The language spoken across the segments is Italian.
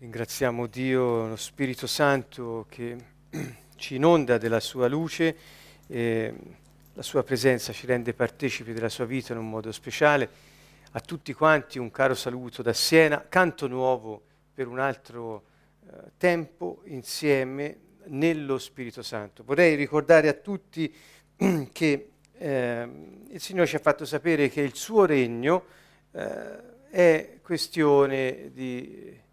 Ringraziamo Dio, lo Spirito Santo che ci inonda della sua luce e la sua presenza ci rende partecipi della sua vita in un modo speciale. A tutti quanti un caro saluto da Siena, canto nuovo per un altro eh, tempo insieme nello Spirito Santo. Vorrei ricordare a tutti che eh, il Signore ci ha fatto sapere che il suo regno eh, è questione di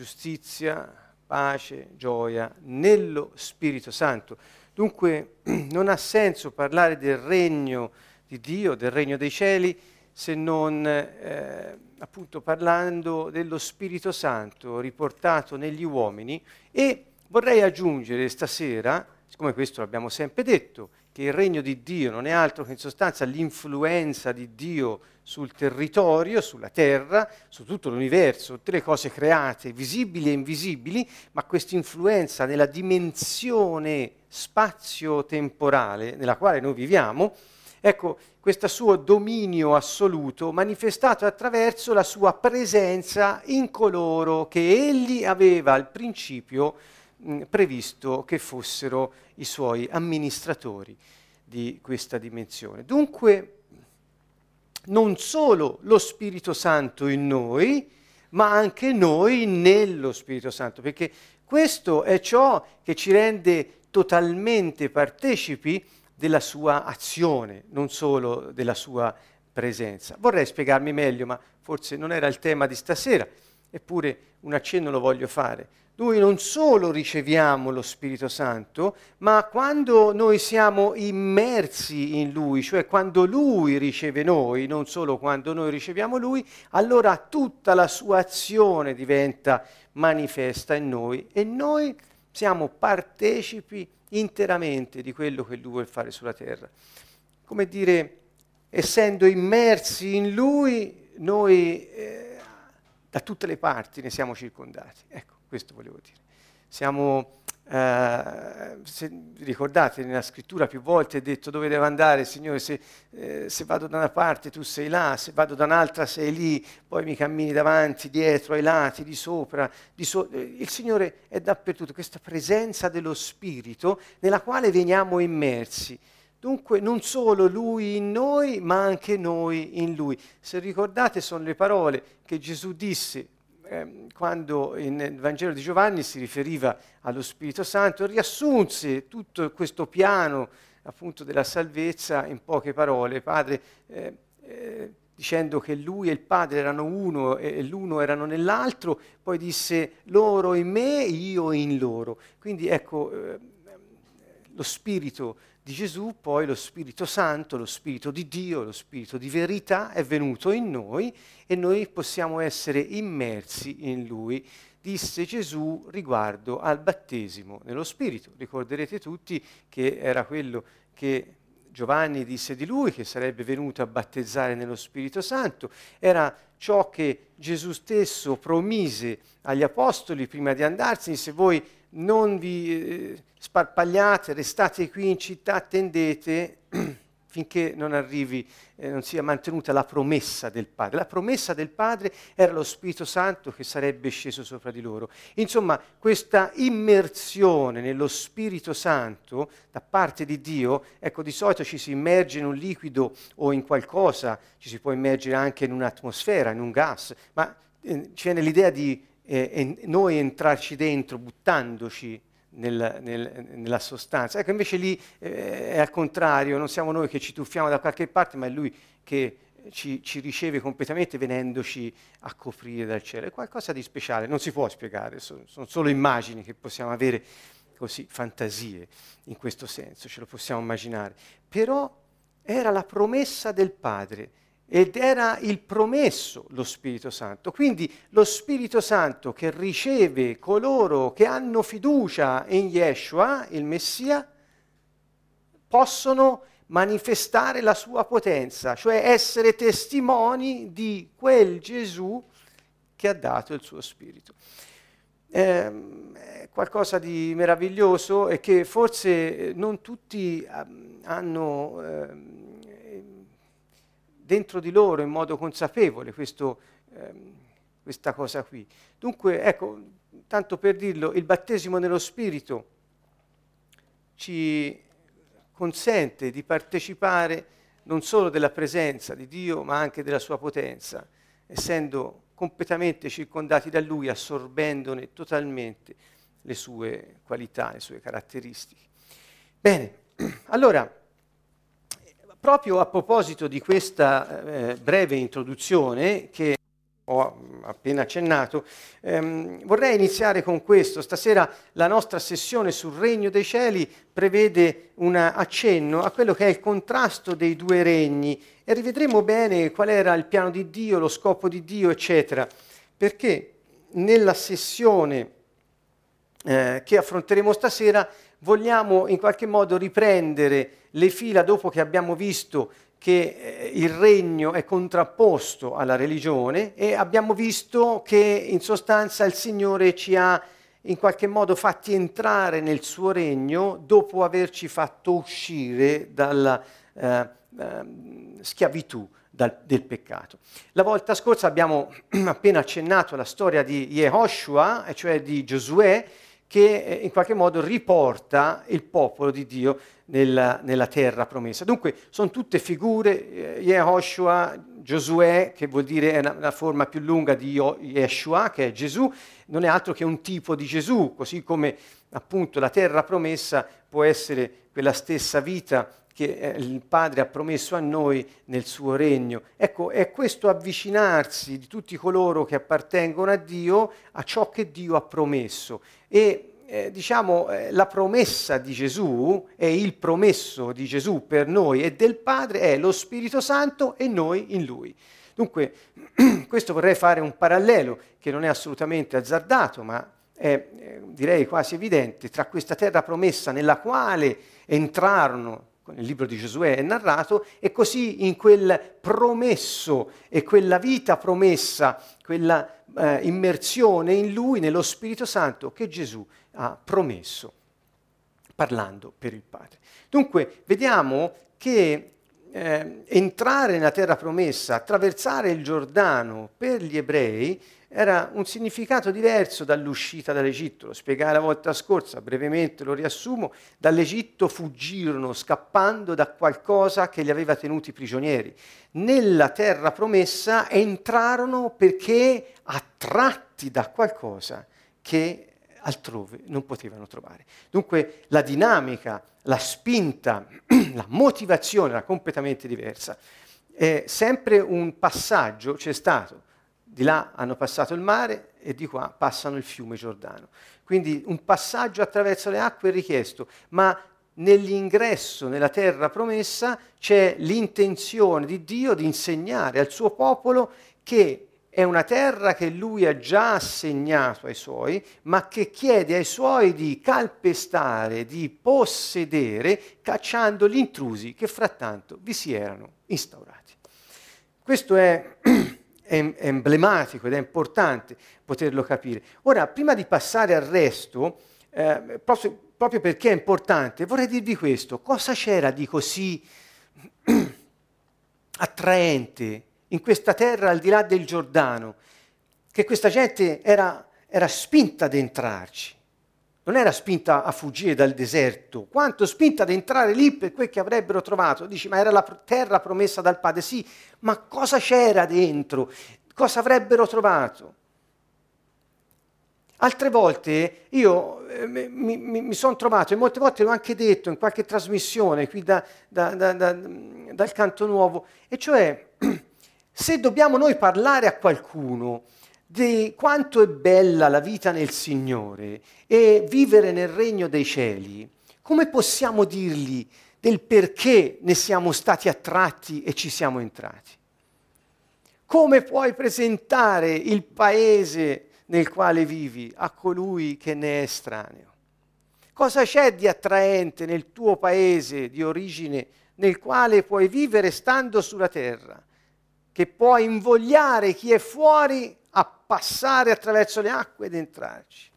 giustizia, pace, gioia nello Spirito Santo. Dunque non ha senso parlare del regno di Dio, del regno dei cieli, se non eh, appunto parlando dello Spirito Santo riportato negli uomini e vorrei aggiungere stasera, siccome questo l'abbiamo sempre detto, che il regno di Dio non è altro che in sostanza l'influenza di Dio sul territorio, sulla terra, su tutto l'universo, tutte le cose create, visibili e invisibili, ma questa influenza nella dimensione spazio-temporale nella quale noi viviamo, ecco, questo suo dominio assoluto manifestato attraverso la sua presenza in coloro che egli aveva al principio mh, previsto che fossero i suoi amministratori di questa dimensione. Dunque, non solo lo Spirito Santo in noi, ma anche noi nello Spirito Santo, perché questo è ciò che ci rende totalmente partecipi della sua azione, non solo della sua presenza. Vorrei spiegarmi meglio, ma forse non era il tema di stasera, eppure un accenno lo voglio fare noi non solo riceviamo lo Spirito Santo, ma quando noi siamo immersi in Lui, cioè quando Lui riceve noi, non solo quando noi riceviamo Lui, allora tutta la sua azione diventa manifesta in noi e noi siamo partecipi interamente di quello che Lui vuole fare sulla terra. Come dire, essendo immersi in Lui, noi eh, da tutte le parti ne siamo circondati. Ecco questo volevo dire. Siamo, eh, se ricordate, nella scrittura più volte è detto dove devo andare, Signore, se, eh, se, vado da una parte tu sei là, se vado da un'altra sei lì, poi mi cammini davanti, dietro, ai lati, di sopra. Di so- eh, il Signore è dappertutto, questa presenza dello Spirito nella quale veniamo immersi. Dunque non solo Lui in noi, ma anche noi in Lui. Se ricordate sono le parole che Gesù disse Ehm, quando nel Vangelo di Giovanni si riferiva allo Spirito Santo, riassunse tutto questo piano appunto della salvezza in poche parole. Padre, eh, eh, dicendo che lui e il Padre erano uno e l'uno erano nell'altro, poi disse loro in me, io in loro. Quindi ecco, eh, lo Spirito di Gesù, poi lo Spirito Santo, lo Spirito di Dio, lo Spirito di verità è venuto in noi e noi possiamo essere immersi in Lui, disse Gesù riguardo al battesimo nello Spirito. Ricorderete tutti che era quello che Giovanni disse di lui, che sarebbe venuto a battezzare nello Spirito Santo, era ciò che Gesù stesso promise agli apostoli prima di andarsene, se voi non vi eh, sparpagliate, restate qui in città, attendete finché non arrivi, eh, non sia mantenuta la promessa del Padre. La promessa del Padre era lo Spirito Santo che sarebbe sceso sopra di loro. Insomma, questa immersione nello Spirito Santo da parte di Dio, ecco, di solito ci si immerge in un liquido o in qualcosa, ci si può immergere anche in un'atmosfera, in un gas, ma eh, c'è l'idea di eh, noi entrarci dentro buttandoci nel, nel, nella sostanza. Ecco, invece lì eh, è al contrario, non siamo noi che ci tuffiamo da qualche parte, ma è lui che ci, ci, riceve completamente venendoci a coprire dal cielo. È qualcosa di speciale, non si può spiegare, sono, sono solo immagini che possiamo avere così, fantasie in questo senso, ce lo possiamo immaginare. Però era la promessa del Padre ed era il promesso lo Spirito Santo. Quindi lo Spirito Santo che riceve coloro che hanno fiducia in Yeshua, il Messia, possono manifestare la sua potenza, cioè essere testimoni di quel Gesù che ha dato il suo Spirito. Eh, qualcosa di meraviglioso e che forse non tutti ehm, hanno... Eh, dentro di loro in modo consapevole questo, ehm, questa cosa qui. Dunque, ecco, tanto per dirlo, il battesimo nello Spirito ci consente di partecipare non solo della presenza di Dio, ma anche della sua potenza, essendo completamente circondati da Lui, assorbendone totalmente le sue qualità, le sue caratteristiche. Bene, allora, proprio a proposito di questa eh, breve introduzione che ho appena accennato, ehm, vorrei iniziare con questo. Stasera la nostra sessione sul Regno dei Cieli prevede un accenno a quello che è il contrasto dei due regni e rivedremo bene qual era il piano di Dio, lo scopo di Dio, eccetera, perché nella sessione eh, che affronteremo stasera vogliamo in qualche modo riprendere le fila dopo che abbiamo visto che eh, il regno è contrapposto alla religione e abbiamo visto che in sostanza il Signore ci ha in qualche modo fatti entrare nel suo regno dopo averci fatto uscire dalla eh, eh, schiavitù dal, del peccato. La volta scorsa abbiamo appena accennato alla storia di Yehoshua, cioè di Giosuè, che eh, in qualche modo riporta il popolo di Dio nella, nella terra promessa. Dunque sono tutte figure, eh, Yehoshua, Giosuè, che vuol dire la forma più lunga di Yeshua, che è Gesù, non è altro che un tipo di Gesù, così come appunto la terra promessa può essere quella stessa vita che eh, il Padre ha promesso a noi nel suo regno. Ecco, è questo avvicinarsi di tutti coloro che appartengono a Dio a ciò che Dio ha promesso. E eh, diciamo, eh, la promessa di Gesù e il promesso di Gesù per noi e del Padre è lo Spirito Santo e noi in Lui. Dunque, questo vorrei fare un parallelo che non è assolutamente azzardato, ma è eh, direi quasi evidente, tra questa terra promessa nella quale entrarono nel libro di Giosuè è narrato, e così in quel promesso e quella vita promessa, quella eh, immersione in lui, nello Spirito Santo che Gesù ha promesso, parlando per il Padre. Dunque, vediamo che eh, entrare nella terra promessa, attraversare il Giordano per gli ebrei, era un significato diverso dall'uscita dall'Egitto. Lo spiegai la volta scorsa, brevemente lo riassumo. Dall'Egitto fuggirono scappando da qualcosa che li aveva tenuti prigionieri. Nella terra promessa entrarono perché attratti da qualcosa che altrove non potevano trovare. Dunque la dinamica, la spinta, la motivazione era completamente diversa. È sempre un passaggio c'è stato di là hanno passato il mare e di qua passano il fiume Giordano. Quindi un passaggio attraverso le acque è richiesto, ma nell'ingresso nella terra promessa c'è l'intenzione di Dio di insegnare al suo popolo che è una terra che lui ha già assegnato ai suoi, ma che chiede ai suoi di calpestare, di possedere, cacciando gli intrusi che frattanto vi si erano instaurati. Questo è è, emblematico ed è importante poterlo capire. Ora, prima di passare al resto, eh, proprio, proprio perché è importante, vorrei dirvi questo, cosa c'era di così attraente in questa terra al di là del Giordano, che questa gente era, era spinta ad entrarci non era spinta a fuggire dal deserto, quanto spinta ad entrare lì per quel che avrebbero trovato. Dici, ma era la terra promessa dal padre, sì, ma cosa c'era dentro? Cosa avrebbero trovato? Altre volte io eh, mi, mi, mi sono trovato, e molte volte l'ho anche detto in qualche trasmissione qui da, da, da, dal Canto Nuovo, e cioè se dobbiamo noi parlare a qualcuno di quanto è bella la vita nel Signore e vivere nel regno dei cieli, come possiamo dirgli del perché ne siamo stati attratti e ci siamo entrati? Come puoi presentare il paese nel quale vivi a colui che ne è estraneo? Cosa c'è di attraente nel tuo paese di origine nel quale puoi vivere stando sulla terra, che può invogliare chi è fuori passare attraverso le acque ed entrarci.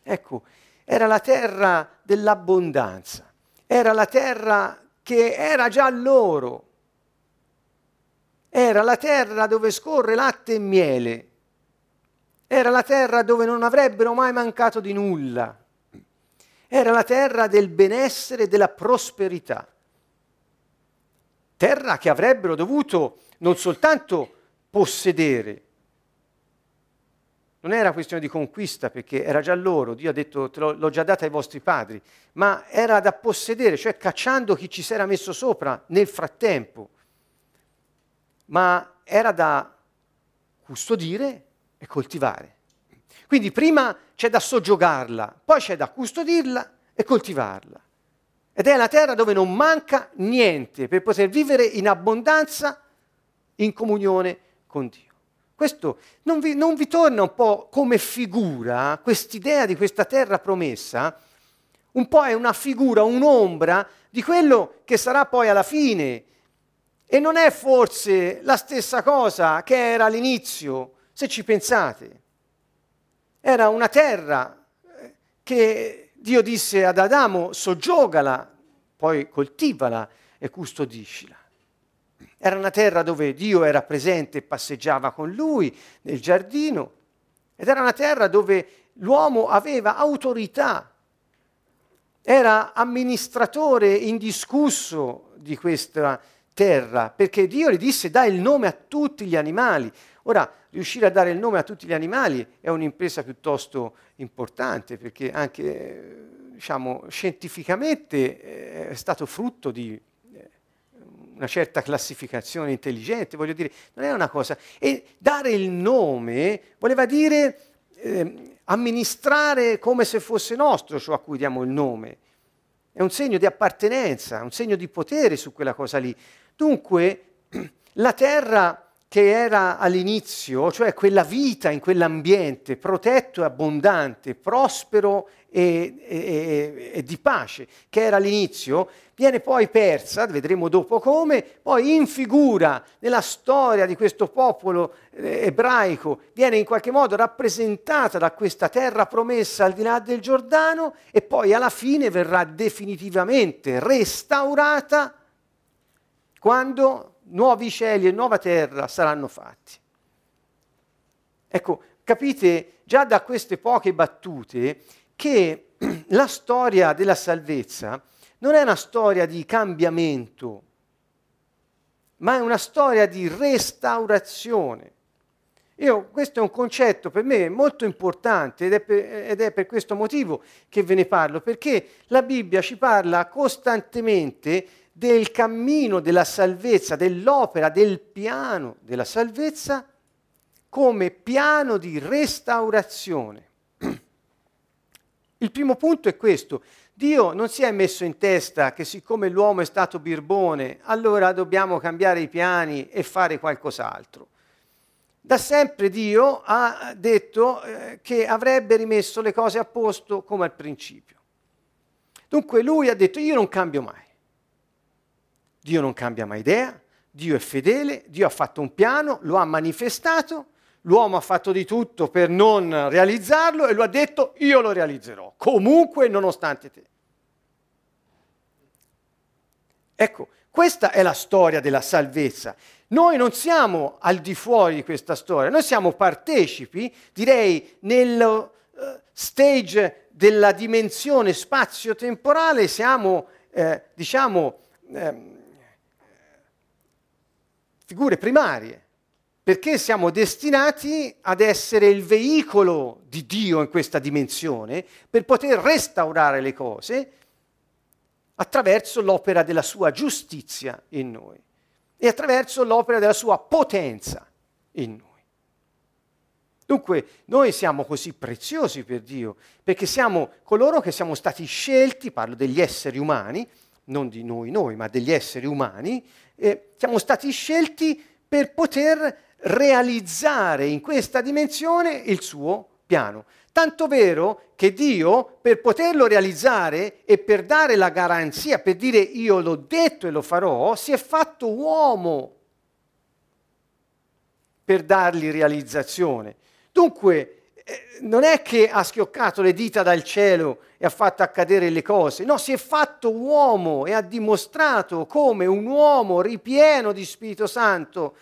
Ecco, era la terra dell'abbondanza, era la terra che era già loro, era la terra dove scorre latte e miele, era la terra dove non avrebbero mai mancato di nulla, era la terra del benessere e della prosperità, terra che avrebbero dovuto non soltanto possedere, non era questione di conquista perché era già loro, Dio ha detto l'ho, l'ho già data ai vostri padri, ma era da possedere, cioè cacciando chi ci si era messo sopra nel frattempo, ma era da custodire e coltivare. Quindi prima c'è da soggiogarla, poi c'è da custodirla e coltivarla. Ed è la terra dove non manca niente per poter vivere in abbondanza in comunione con Dio. Questo non vi, non vi torna un po' come figura, quest'idea di questa terra promessa? Un po' è una figura, un'ombra di quello che sarà poi alla fine. E non è forse la stessa cosa che era all'inizio, se ci pensate. Era una terra eh, che Dio disse ad Adamo, soggiogala, poi coltivala e custodiscila. Era una terra dove Dio era presente e passeggiava con lui nel giardino ed era una terra dove l'uomo aveva autorità, era amministratore indiscusso di questa terra, perché Dio gli disse dai il nome a tutti gli animali. Ora, riuscire a dare il nome a tutti gli animali è un'impresa piuttosto importante, perché anche diciamo, scientificamente è stato frutto di una certa classificazione intelligente, voglio dire, non è una cosa. E dare il nome voleva dire eh, amministrare come se fosse nostro ciò a cui diamo il nome. È un segno di appartenenza, un segno di potere su quella cosa lì. Dunque, la terra che era all'inizio, cioè quella vita in quell'ambiente protetto e abbondante, prospero e, e, e, di pace, che era all'inizio, viene poi persa, vedremo dopo come, poi in figura nella storia di questo popolo eh, ebraico, viene in qualche modo rappresentata da questa terra promessa al di là del Giordano e poi alla fine verrà definitivamente restaurata quando nuovi cieli e nuova terra saranno fatti. Ecco, capite già da queste poche battute che la storia della salvezza non è una storia di cambiamento, ma è una storia di restaurazione. Io, questo è un concetto per me molto importante ed è, per, ed è, per, questo motivo che ve ne parlo, perché la Bibbia ci parla costantemente del cammino della salvezza, dell'opera, del piano della salvezza come piano di restaurazione. Il primo punto è questo. Dio non si è messo in testa che siccome l'uomo è stato birbone, allora dobbiamo cambiare i piani e fare qualcos'altro. Da sempre Dio ha detto eh, che avrebbe rimesso le cose a posto come al principio. Dunque lui ha detto io non cambio mai. Dio non cambia mai idea, Dio è fedele, Dio ha fatto un piano, lo ha manifestato l'uomo ha fatto di tutto per non realizzarlo e lo ha detto io lo realizzerò, comunque nonostante te. Ecco, questa è la storia della salvezza. Noi non siamo al di fuori di questa storia, noi siamo partecipi, direi, nel uh, stage della dimensione spazio-temporale, siamo, eh, diciamo, eh, figure primarie perché siamo destinati ad essere il veicolo di Dio in questa dimensione per poter restaurare le cose attraverso l'opera della sua giustizia in noi e attraverso l'opera della sua potenza in noi. Dunque noi siamo così preziosi per Dio perché siamo coloro che siamo stati scelti, parlo degli esseri umani, non di noi noi, ma degli esseri umani, eh, siamo stati scelti per poter realizzare in questa dimensione il suo piano. Tanto vero che Dio, per poterlo realizzare e per dare la garanzia, per dire io l'ho detto e lo farò, si è fatto uomo per dargli realizzazione. Dunque, non è che ha schioccato le dita dal cielo e ha fatto accadere le cose, no, si è fatto uomo e ha dimostrato come un uomo ripieno di Spirito Santo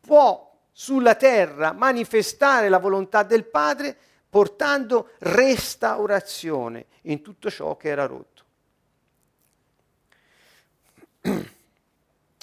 può sulla terra manifestare la volontà del Padre portando restaurazione in tutto ciò che era rotto.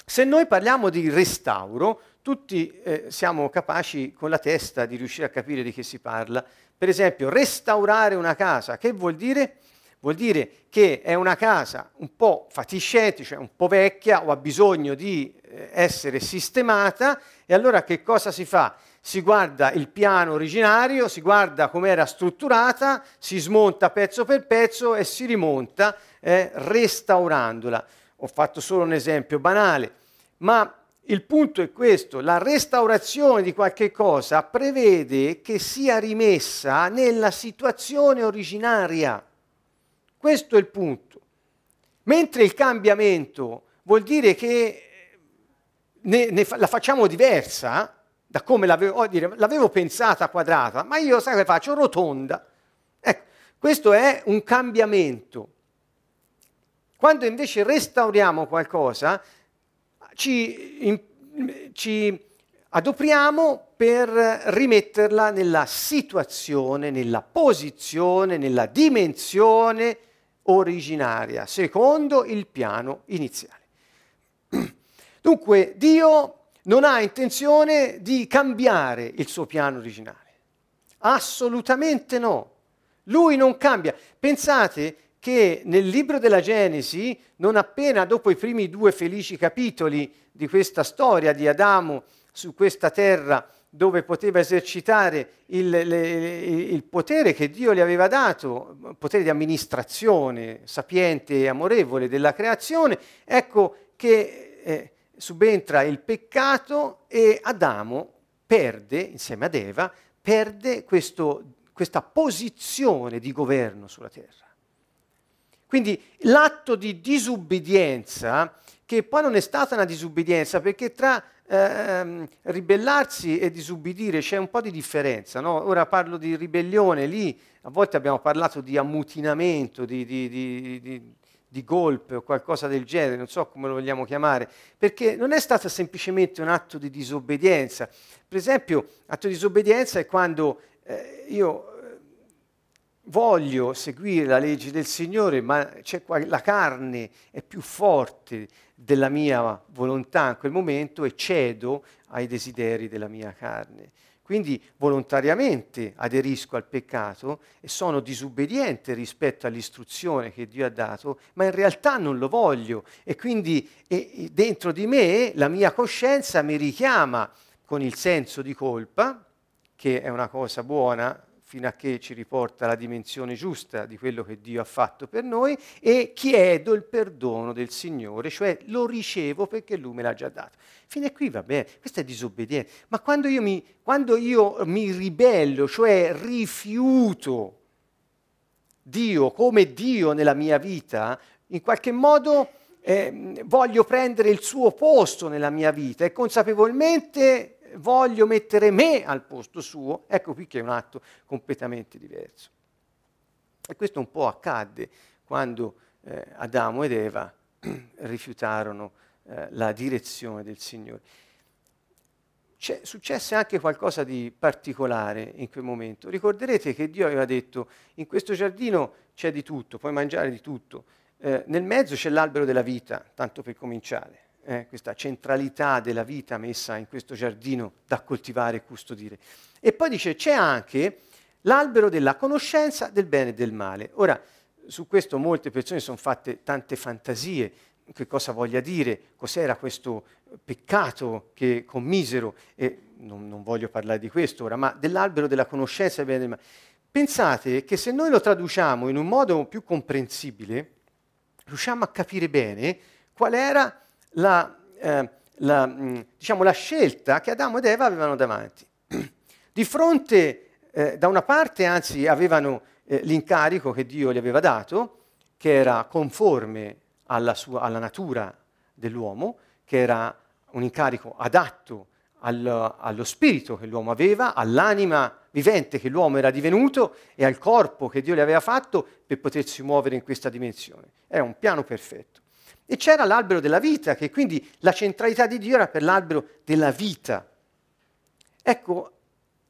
Se noi parliamo di restauro, tutti eh, siamo capaci con la testa di riuscire a capire di che si parla. Per esempio, restaurare una casa, che vuol dire? Vuol dire che è una casa un po' fatiscente, cioè un po' vecchia o ha bisogno di eh, essere sistemata e allora che cosa si fa? Si guarda il piano originario, si guarda come era strutturata, si smonta pezzo per pezzo e si rimonta eh, restaurandola. Ho fatto solo un esempio banale, ma il punto è questo, la restaurazione di qualche cosa prevede che sia rimessa nella situazione originaria. Questo è il punto. Mentre il cambiamento vuol dire che ne, ne fa, la facciamo diversa da come l'avevo, dire, l'avevo pensata quadrata, ma io sai che faccio rotonda. Ecco, questo è un cambiamento. Quando invece restauriamo qualcosa, ci, in, ci adopriamo per rimetterla nella situazione, nella posizione, nella dimensione originaria, secondo il piano iniziale. Dunque Dio non ha intenzione di cambiare il suo piano originale. Assolutamente no. Lui non cambia. Pensate che nel libro della Genesi, non appena dopo i primi due felici capitoli di questa storia di Adamo su questa terra dove poteva esercitare il, le, il, potere che Dio gli aveva dato, potere di amministrazione sapiente e amorevole della creazione, ecco che eh, subentra il peccato e Adamo perde, insieme ad Eva, perde questo, questa posizione di governo sulla terra. Quindi l'atto di disubbidienza, che poi non è stata una disubbidienza, perché tra ehm, ribellarsi e disubbidire c'è un po' di differenza. No? Ora parlo di ribellione, lì a volte abbiamo parlato di ammutinamento, di, di, di, di golpe o qualcosa del genere, non so come lo vogliamo chiamare, perché non è stato semplicemente un atto di disobbedienza. Per esempio, atto di disobbedienza è quando eh, io voglio seguire la legge del Signore, ma qua, la carne è più forte della mia volontà in quel momento e cedo ai desideri della mia carne. Quindi volontariamente aderisco al peccato e sono disobbediente rispetto all'istruzione che Dio ha dato, ma in realtà non lo voglio e quindi e, dentro di me la mia coscienza mi richiama con il senso di colpa, che è una cosa buona, fino a che ci riporta la dimensione giusta di quello che Dio ha fatto per noi e chiedo il perdono del Signore, cioè lo ricevo perché Lui me l'ha già dato. Fino qui va bene, questa è disobbedienza. Ma quando io mi, quando io mi ribello, cioè rifiuto Dio come Dio nella mia vita, in qualche modo eh, voglio prendere il suo posto nella mia vita e consapevolmente voglio mettere me al posto suo, ecco qui che è un atto completamente diverso. E questo un po' accadde quando eh, Adamo ed Eva rifiutarono eh, la direzione del Signore. C'è, successe anche qualcosa di particolare in quel momento. Ricorderete che Dio aveva detto, in questo giardino c'è di tutto, puoi mangiare di tutto, eh, nel mezzo c'è l'albero della vita, tanto per cominciare eh, questa centralità della vita messa in questo giardino da coltivare e custodire. E poi dice c'è anche l'albero della conoscenza del bene e del male. Ora, su questo molte persone sono fatte tante fantasie, che cosa voglia dire, cos'era questo peccato che commisero, e non, non voglio parlare di questo ora, ma dell'albero della conoscenza del bene e del male. Pensate che se noi lo traduciamo in un modo più comprensibile, riusciamo a capire bene qual era la, eh, la, mm, diciamo, la scelta che Adamo ed Eva avevano davanti. Di fronte, eh, da una parte, anzi, avevano eh, l'incarico che Dio gli aveva dato, che era conforme alla, sua, alla natura dell'uomo, che era un incarico adatto al, allo spirito che l'uomo aveva, all'anima vivente che l'uomo era divenuto e al corpo che Dio gli aveva fatto per potersi muovere in questa dimensione. Era un piano perfetto. E c'era l'albero della vita, che quindi la centralità di Dio era per l'albero della vita. ecco,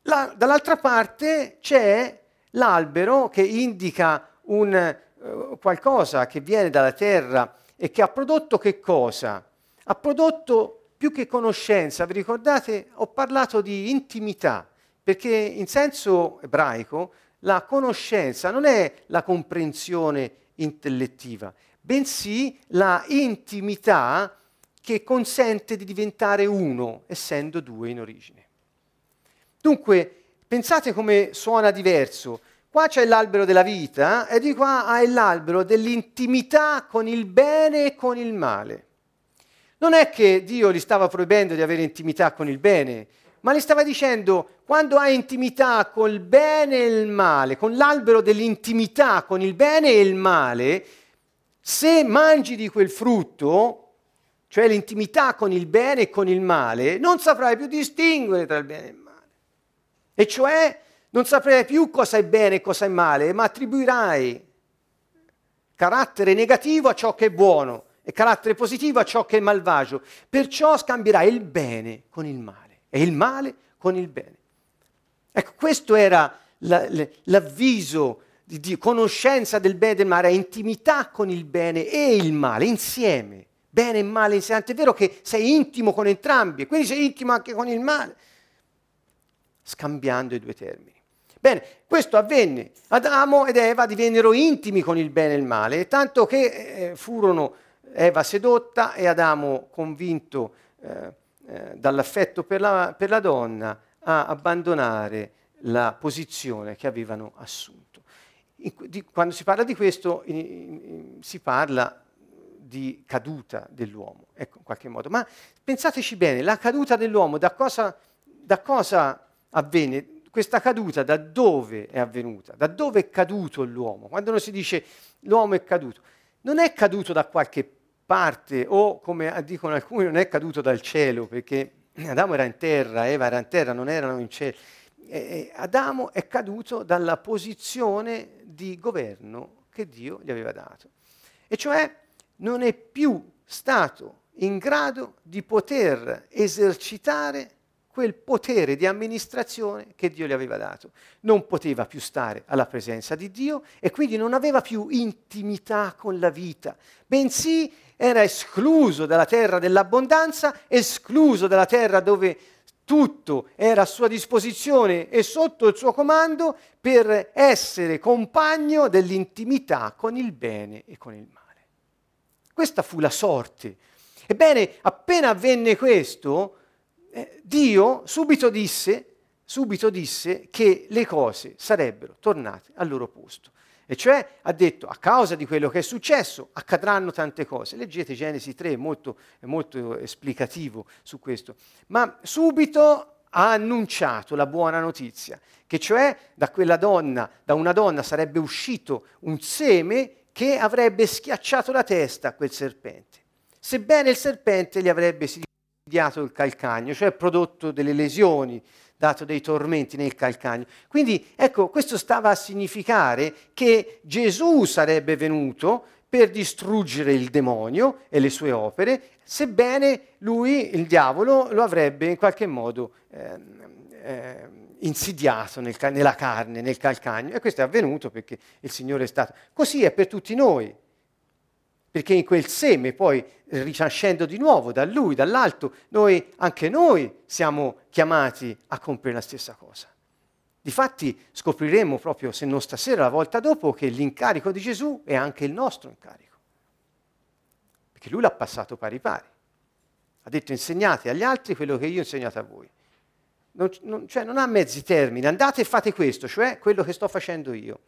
la, dall'altra parte c'è l'albero che indica un, uh, qualcosa che viene dalla terra e che ha prodotto che cosa? Ha prodotto più che conoscenza, vi ricordate? Ho parlato di intimità, perché in senso ebraico la conoscenza non è la comprensione intellettiva, bensì la intimità che consente di diventare uno, essendo due in origine. Dunque, pensate come suona diverso. Qua c'è l'albero della vita e di qua hai l'albero dell'intimità con il bene e con il male. Non è che Dio gli stava proibendo di avere intimità con il bene, ma gli stava dicendo quando hai intimità col bene e il male, con l'albero dell'intimità con il bene e il male, se mangi di quel frutto, cioè l'intimità con il bene e con il male, non saprai più distinguere tra il bene e il male. E cioè non saprai più cosa è bene e cosa è male, ma attribuirai carattere negativo a ciò che è buono e carattere positivo a ciò che è malvagio. Perciò scambierai il bene con il male e il male con il bene. Ecco, questo era la, l'avviso di, di, conoscenza del bene e del male, intimità con il bene e il male insieme. Bene e male insieme. È vero che sei intimo con entrambi e quindi sei intimo anche con il male, scambiando i due termini. Bene, questo avvenne. Adamo ed Eva divennero intimi con il bene e il male, tanto che eh, furono Eva sedotta e Adamo convinto eh, eh, dall'affetto per la, per la donna a abbandonare la posizione che avevano assunto. Quando si parla di questo si parla di caduta dell'uomo, ecco, in qualche modo. Ma pensateci bene, la caduta dell'uomo da cosa, da cosa avvenne? questa caduta da dove è avvenuta? Da dove è caduto l'uomo? Quando non si dice l'uomo è caduto, non è caduto da qualche parte o come dicono alcuni non è caduto dal cielo perché Adamo era in terra, Eva era in terra, non erano in cielo. E Adamo è caduto dalla posizione di governo che Dio gli aveva dato. E cioè non è più stato in grado di poter esercitare quel potere di amministrazione che Dio gli aveva dato. Non poteva più stare alla presenza di Dio e quindi non aveva più intimità con la vita, bensì era escluso dalla terra dell'abbondanza, escluso dalla terra dove tutto era a sua disposizione e sotto il suo comando per essere compagno dell'intimità con il bene e con il male. Questa fu la sorte. Ebbene, appena avvenne questo, eh, Dio subito disse, subito disse che le cose sarebbero tornate al loro posto. E cioè ha detto, a causa di quello che è successo, accadranno tante cose. Leggete Genesi 3, è molto, è molto esplicativo su questo. Ma subito ha annunciato la buona notizia, che cioè da quella donna, da una donna sarebbe uscito un seme che avrebbe schiacciato la testa a quel serpente. Sebbene il serpente gli avrebbe insidiato il calcagno, cioè prodotto delle lesioni, dato dei tormenti nel calcagno. Quindi ecco, questo stava a significare che Gesù sarebbe venuto per distruggere il demonio e le sue opere, sebbene lui, il diavolo, lo avrebbe in qualche modo eh, eh, insidiato nel, nella carne, nel calcagno. E questo è avvenuto perché il Signore è stato. Così è per tutti noi perché in quel seme poi rinascendo di nuovo da lui, dall'alto, noi, anche noi siamo chiamati a compiere la stessa cosa. Difatti scopriremo proprio, se non stasera, la volta dopo, che l'incarico di Gesù è anche il nostro incarico. Perché lui l'ha passato pari pari. Ha detto insegnate agli altri quello che io ho insegnato a voi. Non, non, cioè non ha mezzi termini, andate e fate questo, cioè quello che sto facendo io.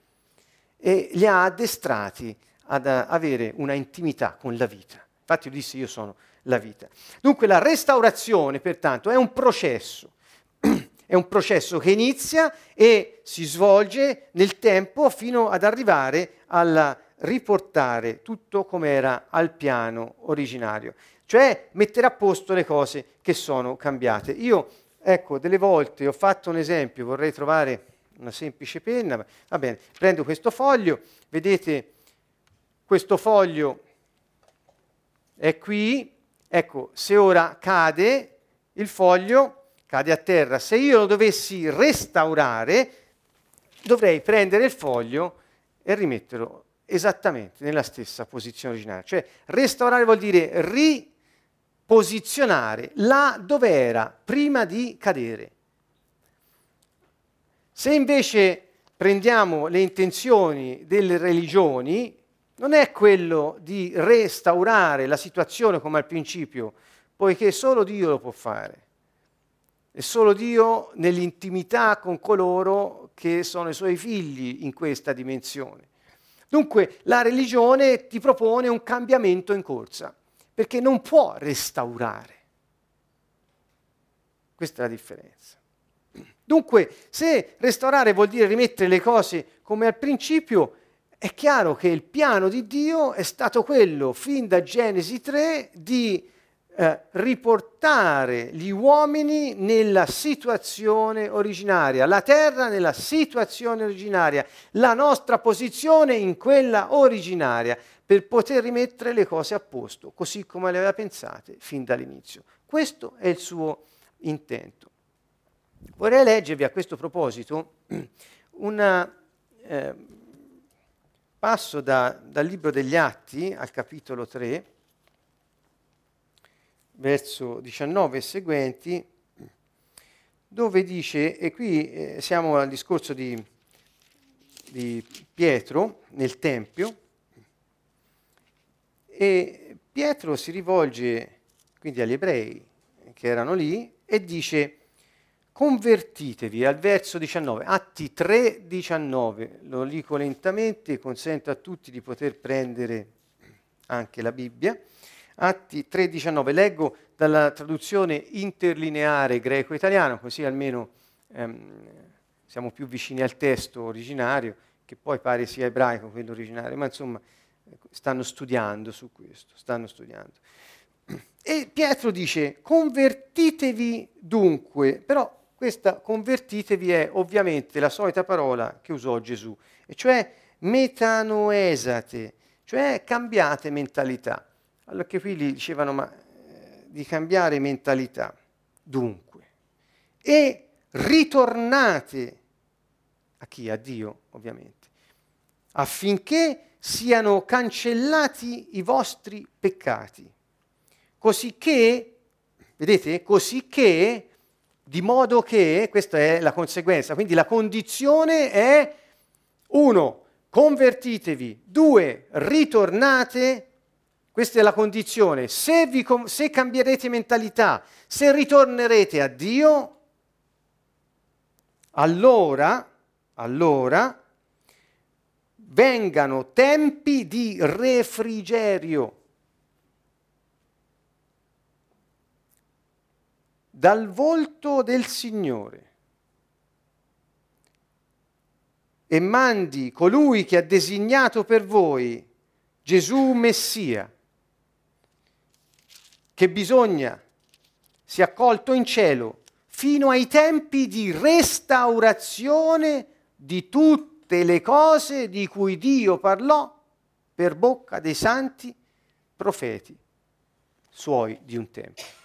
E li ha addestrati ad avere una intimità con la vita. Infatti io dissi io sono la vita. Dunque la restaurazione, pertanto, è un processo. È un processo che inizia e si svolge nel tempo fino ad arrivare a riportare tutto come era al piano originario, cioè mettere a posto le cose che sono cambiate. Io, ecco, delle volte ho fatto un esempio, vorrei trovare una semplice penna, va bene, prendo questo foglio, vedete questo foglio è qui, ecco, se ora cade il foglio, cade a terra. Se io lo dovessi restaurare, dovrei prendere il foglio e rimetterlo esattamente nella stessa posizione originaria. Cioè restaurare vuol dire riposizionare là dove era prima di cadere. Se invece prendiamo le intenzioni delle religioni, non è quello di restaurare la situazione come al principio, poiché solo Dio lo può fare. E solo Dio nell'intimità con coloro che sono i suoi figli in questa dimensione. Dunque la religione ti propone un cambiamento in corsa, perché non può restaurare. Questa è la differenza. Dunque, se restaurare vuol dire rimettere le cose come al principio, è chiaro che il piano di Dio è stato quello, fin da Genesi 3, di eh, riportare gli uomini nella situazione originaria, la terra nella situazione originaria, la nostra posizione in quella originaria, per poter rimettere le cose a posto, così come le aveva pensate fin dall'inizio. Questo è il suo intento. Vorrei leggervi a questo proposito un eh, passo da, dal libro degli Atti al capitolo 3, verso 19 e seguenti, dove dice, e qui eh, siamo al discorso di, di Pietro nel Tempio, e Pietro si rivolge quindi agli ebrei che erano lì e dice convertitevi al verso 19, Atti 3, 19, lo dico lentamente, consento a tutti di poter prendere anche la Bibbia. Atti 3, 19, leggo dalla traduzione interlineare greco-italiano, così almeno ehm, siamo più vicini al testo originario, che poi pare sia ebraico quello originario, ma insomma stanno studiando su questo, stanno studiando. E Pietro dice, convertitevi dunque, però questa convertitevi è ovviamente la solita parola che usò Gesù, e cioè metanoesate, cioè cambiate mentalità. Allora che qui gli dicevano ma, eh, di cambiare mentalità, dunque, e ritornate a chi? A Dio, ovviamente, affinché siano cancellati i vostri peccati, così che, vedete, così che di modo che, questa è la conseguenza, quindi la condizione è uno, convertitevi, due, ritornate, questa è la condizione, se, vi, se cambierete mentalità, se ritornerete a Dio, allora, allora vengano tempi di refrigerio dal volto del Signore e mandi colui che ha designato per voi Gesù Messia, che bisogna sia accolto in cielo fino ai tempi di restaurazione di tutte le cose di cui Dio parlò per bocca dei santi profeti suoi di un tempo.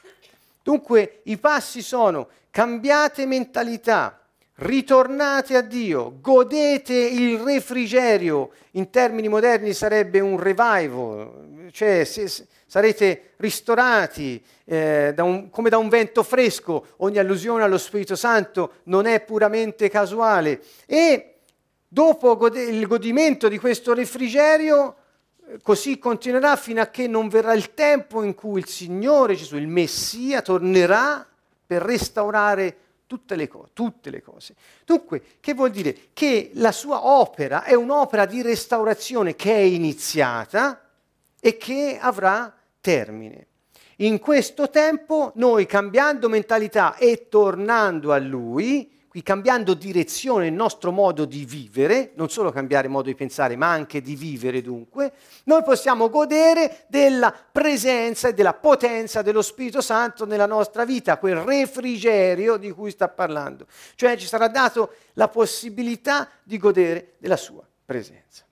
Dunque i passi sono cambiate mentalità, ritornate a Dio, godete il refrigerio, in termini moderni sarebbe un revival, cioè se, sarete ristorati eh, da un, come da un vento fresco, ogni allusione allo Spirito Santo non è puramente casuale. E dopo gode- il godimento di questo refrigerio così continuerà fino a che non verrà il tempo in cui il Signore Gesù, il Messia, tornerà per restaurare tutte le, co- tutte le cose. Dunque, che vuol dire? Che la sua opera è un'opera di restaurazione che è iniziata e che avrà termine. In questo tempo noi cambiando mentalità e tornando a Lui, qui cambiando direzione il nostro modo di vivere, non solo cambiare modo di pensare, ma anche di vivere dunque, noi possiamo godere della presenza e della potenza dello Spirito Santo nella nostra vita, quel refrigerio di cui sta parlando. Cioè ci sarà dato la possibilità di godere della sua presenza.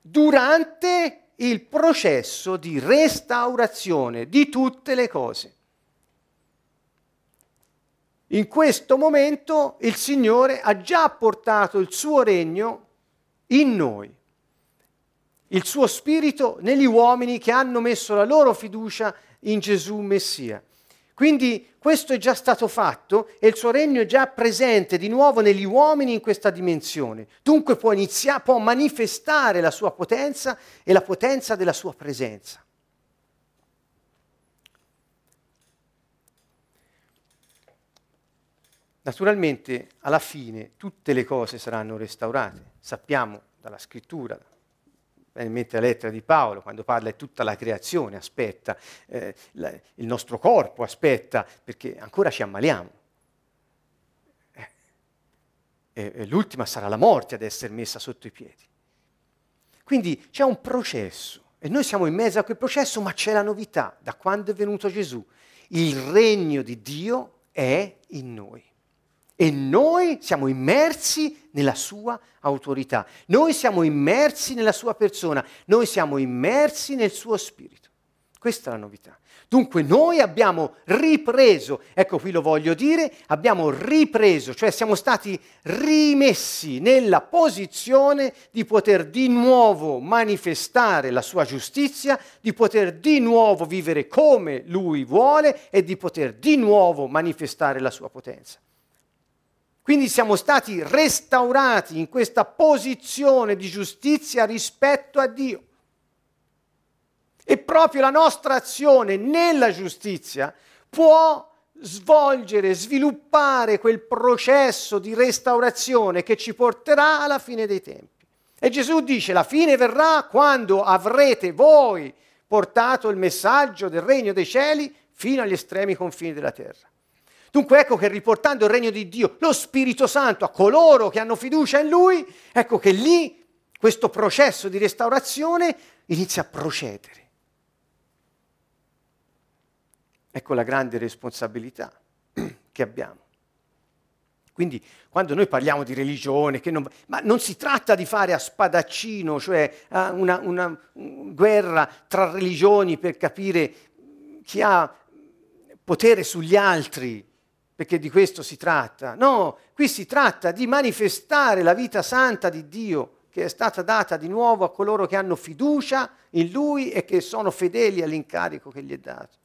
Durante il processo di restaurazione di tutte le cose. In questo momento il Signore ha già portato il suo regno in noi, il suo spirito negli uomini che hanno messo la loro fiducia in Gesù Messia. Quindi questo è già stato fatto e il suo regno è già presente di nuovo negli uomini in questa dimensione. Dunque può, iniziare, può manifestare la sua potenza e la potenza della sua presenza. Naturalmente alla fine tutte le cose saranno restaurate, sappiamo dalla scrittura, in mente la lettera di Paolo, quando parla di tutta la creazione, aspetta, eh, la, il nostro corpo aspetta, perché ancora ci ammaliamo. Eh, e, e l'ultima sarà la morte ad essere messa sotto i piedi. Quindi c'è un processo e noi siamo in mezzo a quel processo, ma c'è la novità, da quando è venuto Gesù. Il regno di Dio è in noi e noi siamo immersi nella sua autorità, noi siamo immersi nella sua persona, noi siamo immersi nel suo spirito. Questa è la novità. Dunque noi abbiamo ripreso, ecco qui lo voglio dire, abbiamo ripreso, cioè siamo stati rimessi nella posizione di poter di nuovo manifestare la sua giustizia, di poter di nuovo vivere come lui vuole e di poter di nuovo manifestare la sua potenza. Quindi siamo stati restaurati in questa posizione di giustizia rispetto a Dio. E proprio la nostra azione nella giustizia può svolgere, sviluppare quel processo di restaurazione che ci porterà alla fine dei tempi. E Gesù dice, la fine verrà quando avrete voi portato il messaggio del regno dei cieli fino agli estremi confini della terra. Dunque ecco che riportando il regno di Dio, lo Spirito Santo a coloro che hanno fiducia in Lui, ecco che lì questo processo di restaurazione inizia a procedere. Ecco la grande responsabilità che abbiamo. Quindi quando noi parliamo di religione, non, ma non si tratta di fare a spadaccino, cioè una, una guerra tra religioni per capire chi ha potere sugli altri, perché di questo si tratta. No, qui si tratta di manifestare la vita santa di Dio che è stata data di nuovo a coloro che hanno fiducia in Lui e che sono fedeli all'incarico che gli è dato.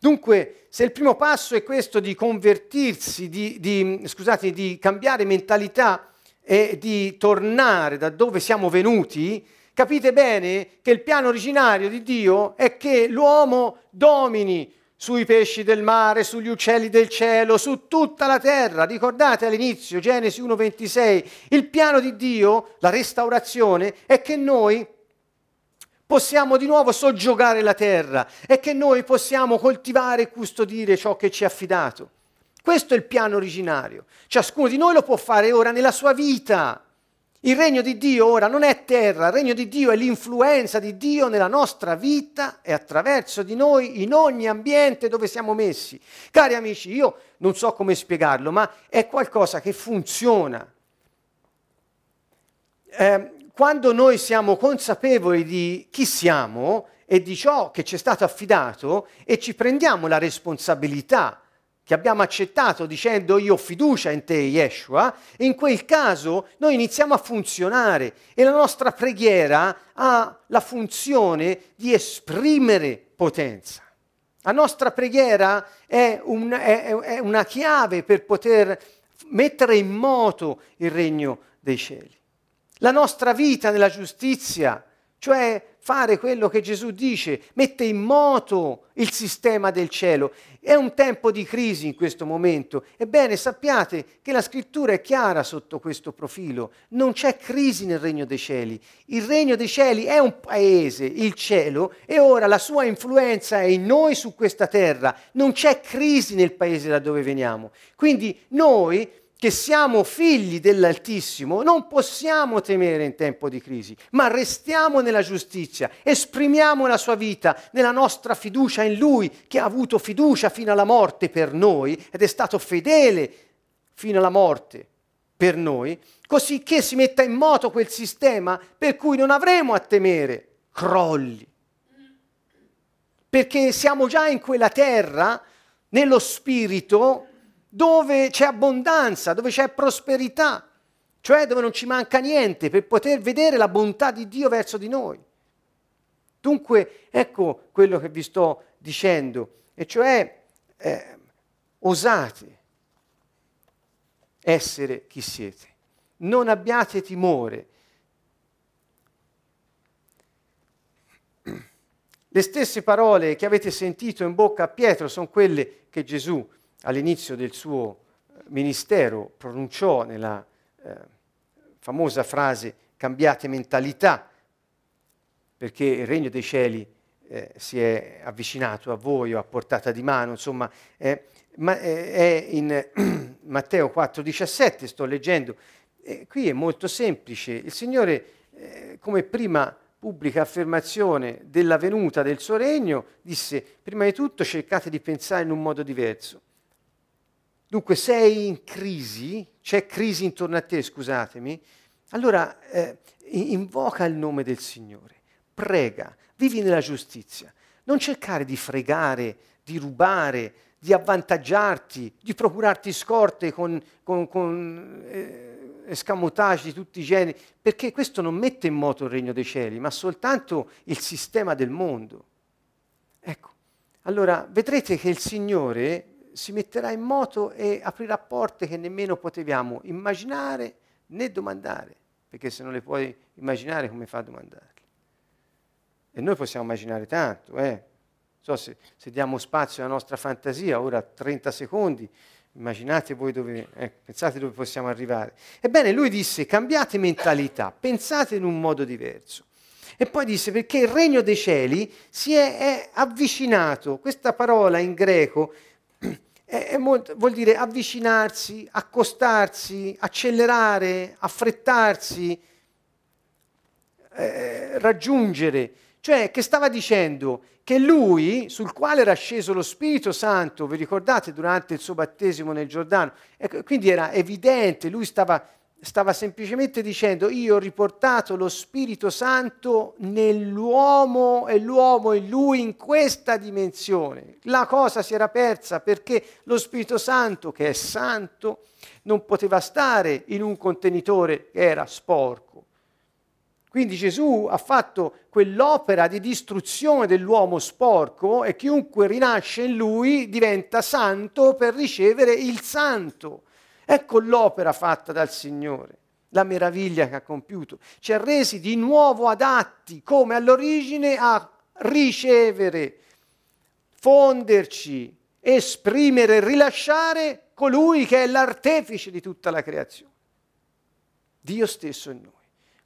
Dunque, se il primo passo è questo di convertirsi, di, di, scusate, di cambiare mentalità e di tornare da dove siamo venuti, capite bene che il piano originario di Dio è che l'uomo domini sui pesci del mare, sugli uccelli del cielo, su tutta la terra. Ricordate all'inizio, Genesi 1:26, il piano di Dio, la restaurazione, è che noi possiamo di nuovo soggiogare la terra e che noi possiamo coltivare e custodire ciò che ci è affidato. Questo è il piano originario. Ciascuno di noi lo può fare ora nella sua vita. Il regno di Dio ora non è terra, il regno di Dio è l'influenza di Dio nella nostra vita e attraverso di noi in ogni ambiente dove siamo messi. Cari amici, io non so come spiegarlo, ma è qualcosa che funziona. Eh, quando noi siamo consapevoli di chi siamo e di ciò che ci è stato affidato e ci prendiamo la responsabilità che abbiamo accettato dicendo io ho fiducia in te, Yeshua, in quel caso noi iniziamo a funzionare e la nostra preghiera ha la funzione di esprimere potenza. La nostra preghiera è, un, è, è una chiave per poter mettere in moto il regno dei cieli. La nostra vita nella giustizia, cioè fare quello che Gesù dice, mette in moto il sistema del cielo. È un tempo di crisi in questo momento. Ebbene, sappiate che la scrittura è chiara sotto questo profilo. Non c'è crisi nel regno dei cieli. Il regno dei cieli è un paese, il cielo, e ora la sua influenza è in noi su questa terra. Non c'è crisi nel paese da dove veniamo. Quindi noi che siamo figli dell'Altissimo, non possiamo temere in tempo di crisi, ma restiamo nella giustizia, esprimiamo la sua vita nella nostra fiducia in Lui, che ha avuto fiducia fino alla morte per noi ed è stato fedele fino alla morte per noi, così che si metta in moto quel sistema per cui non avremo a temere crolli, perché siamo già in quella terra nello spirito dove c'è abbondanza, dove c'è prosperità, cioè dove non ci manca niente per poter vedere la bontà di Dio verso di noi. Dunque, ecco quello che vi sto dicendo, e cioè eh, osate essere chi siete, non abbiate timore. Le stesse parole che avete sentito in bocca a Pietro sono quelle che Gesù all'inizio del suo eh, ministero pronunciò nella eh, famosa frase cambiate mentalità, perché il regno dei cieli eh, si è avvicinato a voi o a portata di mano, insomma, eh, ma, è in Matteo 4,17, sto leggendo. qui è molto semplice, il Signore eh, come prima pubblica affermazione della venuta del suo regno disse, prima di tutto cercate di pensare in un modo diverso Dunque sei in crisi, c'è crisi intorno a te, scusatemi, allora eh, invoca il nome del Signore, prega, vivi nella giustizia, non cercare di fregare, di rubare, di avvantaggiarti, di procurarti scorte con, con, con eh, escamotage di tutti i generi, perché questo non mette in moto il regno dei cieli, ma soltanto il sistema del mondo. Ecco, allora vedrete che il Signore si metterà in moto e aprirà porte che nemmeno potevamo immaginare né domandare, perché se non le puoi immaginare come fa a domandarle? E noi possiamo immaginare tanto, eh? so se, se, diamo spazio alla nostra fantasia, ora 30 secondi, immaginate voi dove, eh, pensate dove possiamo arrivare. Ebbene, lui disse, cambiate mentalità, pensate in un modo diverso. E poi disse, perché il regno dei cieli si è, è avvicinato, questa parola in greco è molto, vuol dire avvicinarsi, accostarsi, accelerare, affrettarsi, eh, raggiungere. Cioè che stava dicendo che lui, sul quale era sceso lo Spirito Santo, vi ricordate, durante il suo battesimo nel Giordano, ecco, quindi era evidente, lui stava stava semplicemente dicendo io ho riportato lo Spirito Santo nell'uomo e l'uomo in lui in questa dimensione. La cosa si era persa perché lo Spirito Santo, che è santo, non poteva stare in un contenitore che era sporco. Quindi Gesù ha fatto quell'opera di distruzione dell'uomo sporco e chiunque rinasce in lui diventa santo per ricevere il santo. Ecco l'opera fatta dal Signore, la meraviglia che ha compiuto. Ci ha resi di nuovo adatti, come all'origine, a ricevere, fonderci, esprimere, rilasciare colui che è l'artefice di tutta la creazione. Dio stesso in noi.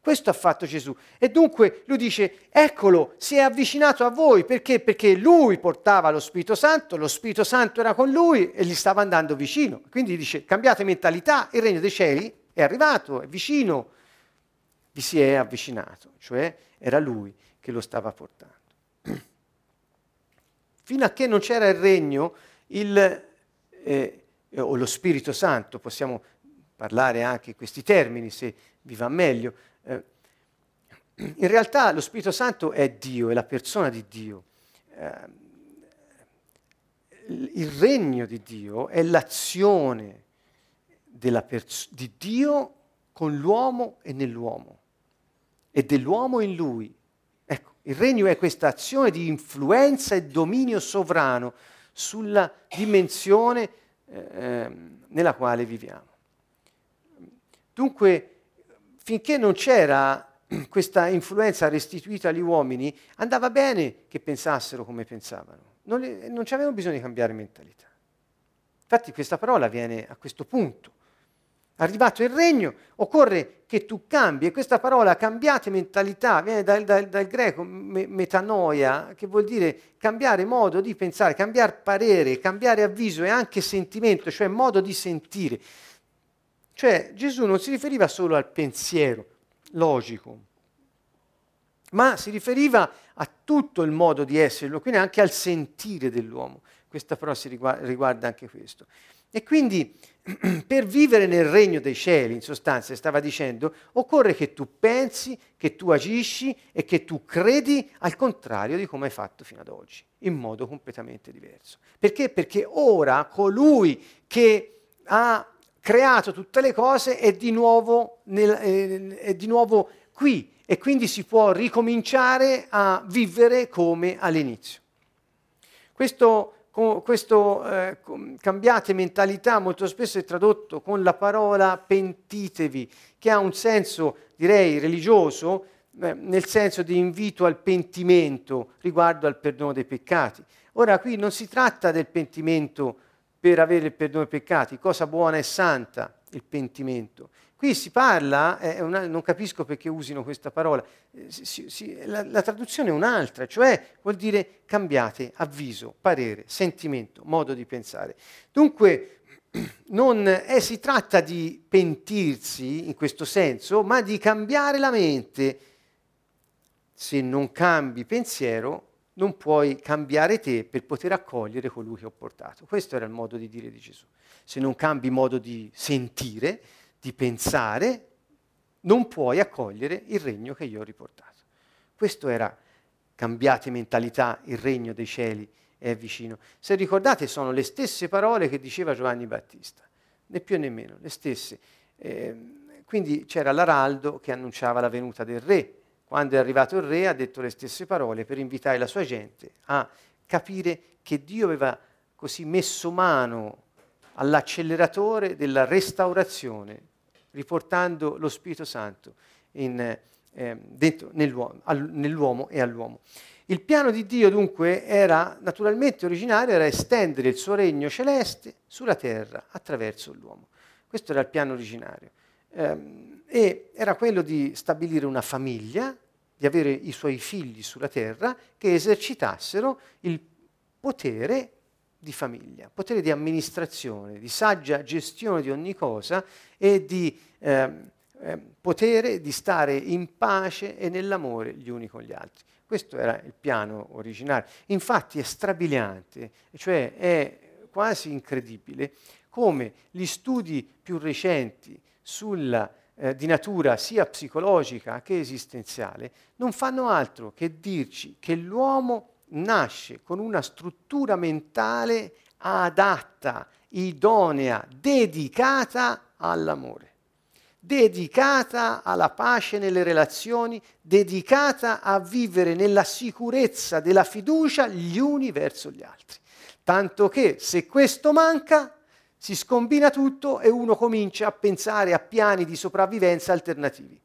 Questo ha fatto Gesù. E dunque lui dice, eccolo, si è avvicinato a voi. Perché? Perché lui portava lo Spirito Santo, lo Spirito Santo era con lui e gli stava andando vicino. Quindi dice, cambiate mentalità, il regno dei cieli è arrivato, è vicino, vi si è avvicinato. Cioè era lui che lo stava portando. Fino a che non c'era il regno, il, eh, o lo Spirito Santo, possiamo parlare anche questi termini se vi va meglio, eh, in realtà lo Spirito Santo è Dio, è la persona di Dio. Eh, il regno di Dio è l'azione pers- di Dio con l'uomo e nell'uomo e dell'uomo in lui. Ecco, il regno è questa azione di influenza e dominio sovrano sulla dimensione eh, nella quale viviamo. Dunque, finché non c'era questa influenza restituita agli uomini, andava bene che pensassero come pensavano. Non, non c'avevano bisogno di cambiare mentalità. Infatti questa parola viene a questo punto. Arrivato il regno, occorre che tu cambi. E questa parola cambiate mentalità viene dal, dal, dal greco me, metanoia, che vuol dire cambiare modo di pensare, cambiare parere, cambiare avviso e anche sentimento, cioè modo di sentire. Cioè Gesù non si riferiva solo al pensiero logico, ma si riferiva a tutto il modo di esserlo, quindi anche al sentire dell'uomo. Questa però si riguarda, riguarda anche questo. E quindi per vivere nel regno dei cieli, in sostanza, stava dicendo, occorre che tu pensi, che tu agisci e che tu credi al contrario di come hai fatto fino ad oggi, in modo completamente diverso. Perché? Perché ora colui che ha creato tutte le cose è di nuovo, nel, eh, è di nuovo qui e quindi si può ricominciare a vivere come all'inizio. Questo questo eh, cambiate mentalità molto spesso è tradotto con la parola pentitevi, che ha un senso, direi, religioso, eh, nel senso di invito al pentimento riguardo al perdono dei peccati. Ora qui non si tratta del pentimento per avere il perdono dei peccati, cosa buona e santa il pentimento, Qui si parla, eh, una, non capisco perché usino questa parola, eh, si, si, la, la, traduzione è un'altra, cioè vuol dire cambiate avviso, parere, sentimento, modo di pensare. Dunque non eh, si tratta di pentirsi in questo senso, ma di cambiare la mente. Se non cambi pensiero, non puoi cambiare te per poter accogliere colui che ho portato. Questo era il modo di dire di Gesù. Se non cambi modo di sentire, di pensare, non puoi accogliere il regno che io ho riportato. Questo era cambiate mentalità, il regno dei cieli è vicino. Se ricordate sono le stesse parole che diceva Giovanni Battista, né più né meno, le stesse. Eh, quindi c'era l'araldo che annunciava la venuta del re. Quando è arrivato il re ha detto le stesse parole per invitare la sua gente a capire che Dio aveva così messo mano all'acceleratore della restaurazione riportando lo Spirito Santo in, eh, dentro, nell'uomo, al, nell'uomo e all'uomo. Il piano di Dio dunque era naturalmente originario, era estendere il suo regno celeste sulla terra attraverso l'uomo. Questo era il piano originario. Eh, e era quello di stabilire una famiglia, di avere i suoi figli sulla terra che esercitassero il potere di famiglia, potere di amministrazione, di saggia gestione di ogni cosa e di eh, eh, potere di stare in pace e nell'amore gli uni con gli altri. Questo era il piano originario. Infatti è strabiliante, cioè è quasi incredibile come gli studi più recenti sulla eh, di natura sia psicologica che esistenziale non fanno altro che dirci che l'uomo nasce con una struttura mentale adatta, idonea, dedicata all'amore, dedicata alla pace nelle relazioni, dedicata a vivere nella sicurezza della fiducia gli uni verso gli altri. Tanto che se questo manca, si scombina tutto e uno comincia a pensare a piani di sopravvivenza alternativi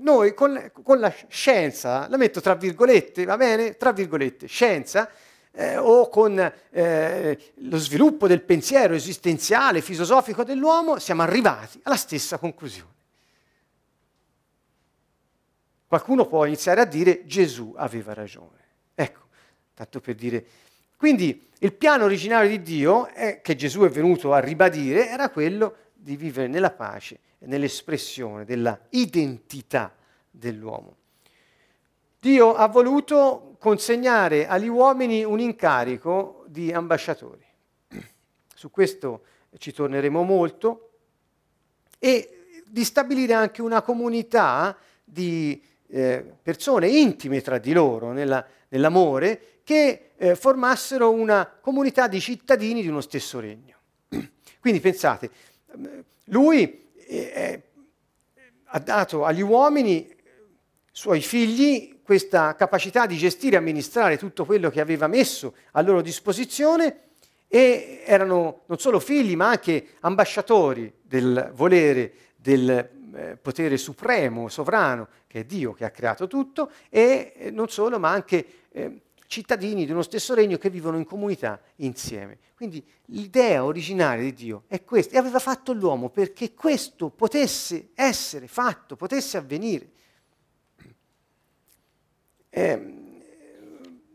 noi con, con, la scienza, la metto tra virgolette, va bene? Tra virgolette, scienza, eh, o con eh, lo sviluppo del pensiero esistenziale, filosofico dell'uomo, siamo arrivati alla stessa conclusione. Qualcuno può iniziare a dire Gesù aveva ragione. Ecco, tanto per dire. Quindi il piano originario di Dio, è, che Gesù è venuto a ribadire, era quello di vivere nella pace nell'espressione della identità dell'uomo. Dio ha voluto consegnare agli uomini un incarico di ambasciatori. Su questo ci torneremo molto e di stabilire anche una comunità di eh, persone intime tra di loro nella, nell'amore che eh, formassero una comunità di cittadini di uno stesso regno. Quindi pensate, lui eh, ha dato agli uomini, suoi figli, questa capacità di gestire e amministrare tutto quello che aveva messo a loro disposizione e erano non solo figli ma anche ambasciatori del volere del eh, potere supremo, sovrano, che è Dio che ha creato tutto, e eh, non solo ma anche eh, cittadini di uno stesso regno che vivono in comunità insieme. Quindi l'idea originaria di Dio è questa, e aveva fatto l'uomo perché questo potesse essere fatto, potesse avvenire. Eh,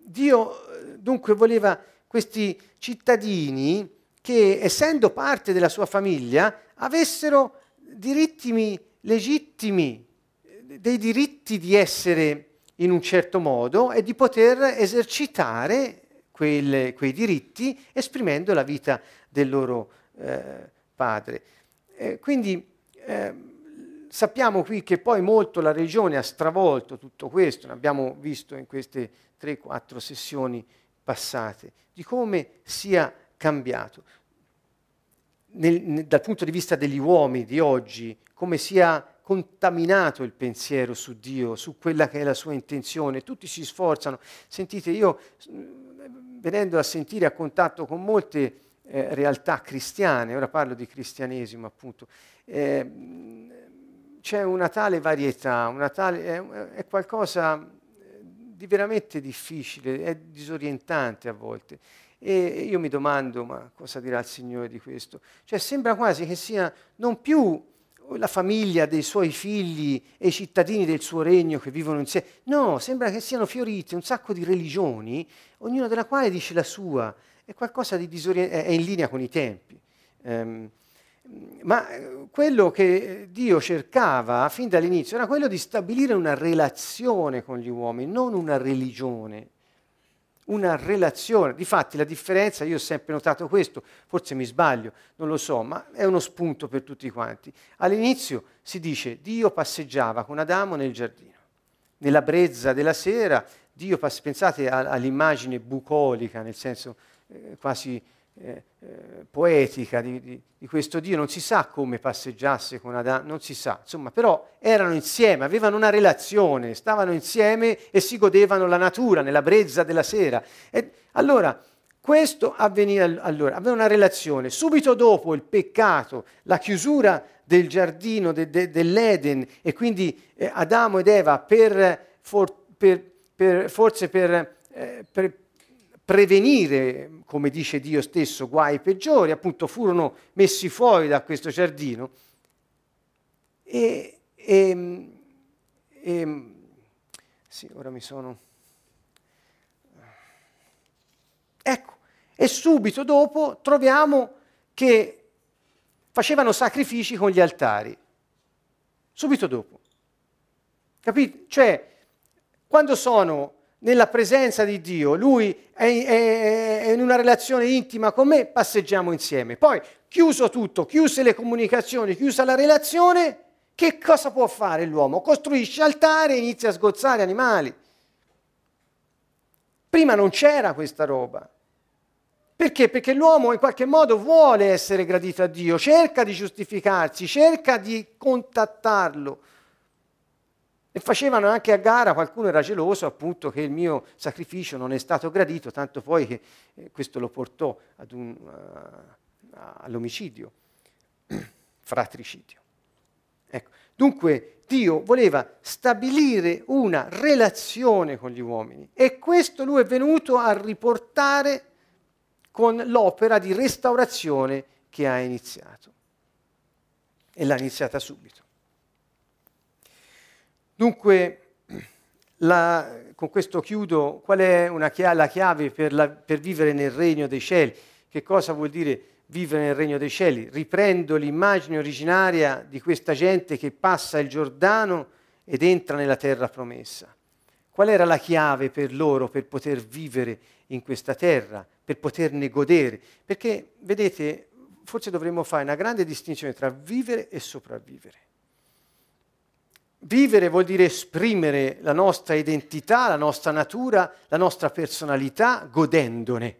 Dio dunque voleva questi cittadini che, essendo parte della sua famiglia, avessero diritti legittimi, dei diritti di essere in un certo modo e di poter esercitare quelle, quei diritti esprimendo la vita del loro eh, padre. Eh, quindi eh, sappiamo qui che poi molto la religione ha stravolto tutto questo, l'abbiamo visto in queste 3-4 sessioni passate, di come sia cambiato. Nel, nel, dal punto di vista degli uomini di oggi, come sia contaminato il pensiero su Dio, su quella che è la sua intenzione, tutti si sforzano. Sentite, io venendo a sentire a contatto con molte eh, realtà cristiane, ora parlo di cristianesimo appunto, eh, c'è una tale varietà, una tale, è, è, qualcosa di veramente difficile, è disorientante a volte. E io mi domando, ma cosa dirà il Signore di questo? Cioè sembra quasi che sia non più la famiglia dei suoi figli e i cittadini del suo regno che vivono insieme. No, sembra che siano fiorite un sacco di religioni, ognuna della quale dice la sua, è qualcosa di disorientante, è in linea con i tempi. Um, ma eh, quello che Dio cercava fin dall'inizio era quello di stabilire una relazione con gli uomini, non una religione una relazione. Difatti la differenza, io ho sempre notato questo, forse mi sbaglio, non lo so, ma è uno spunto per tutti quanti. All'inizio si dice Dio passeggiava con Adamo nel giardino. Nella brezza della sera, Dio, pensate all'immagine bucolica, nel senso eh, quasi eh, eh, poetica di, di, di, questo Dio, non si sa come passeggiasse con Adamo, non si sa, insomma, però erano insieme, avevano una relazione, stavano insieme e si godevano la natura nella brezza della sera. E allora, questo avveniva, allora, aveva una relazione. Subito dopo il peccato, la chiusura del giardino de, de, dell'Eden e quindi eh, Adamo ed Eva per, for, per, per, forse per, eh, per prevenire, come dice Dio stesso, guai peggiori, appunto furono messi fuori da questo giardino. E, e, e sì, ora mi sono... Ecco, e subito dopo troviamo che facevano sacrifici con gli altari. Subito dopo. Capite? Cioè, quando sono nella presenza di Dio, lui è, è, è, in una relazione intima con me, passeggiamo insieme. Poi, chiuso tutto, chiuse le comunicazioni, chiusa la relazione, che cosa può fare l'uomo? Costruisce altare e inizia a sgozzare animali. Prima non c'era questa roba. Perché? Perché l'uomo in qualche modo vuole essere gradito a Dio, cerca di giustificarsi, cerca di contattarlo. E facevano anche a gara, qualcuno era geloso appunto che il mio sacrificio non è stato gradito, tanto poi che eh, questo lo portò un, uh, all'omicidio, fratricidio. Ecco. Dunque Dio voleva stabilire una relazione con gli uomini e questo lui è venuto a riportare con l'opera di restaurazione che ha iniziato. E l'ha iniziata subito. Dunque, la, con questo chiudo, qual è chia- la chiave per, la, per vivere nel regno dei cieli? Che cosa vuol dire vivere nel regno dei cieli? Riprendo l'immagine originaria di questa gente che passa il Giordano ed entra nella terra promessa. Qual era la chiave per loro per poter vivere in questa terra, per poterne godere? Perché, vedete, forse dovremmo fare una grande distinzione tra vivere e sopravvivere. Vivere vuol dire esprimere la nostra identità, la nostra natura, la nostra personalità, godendone.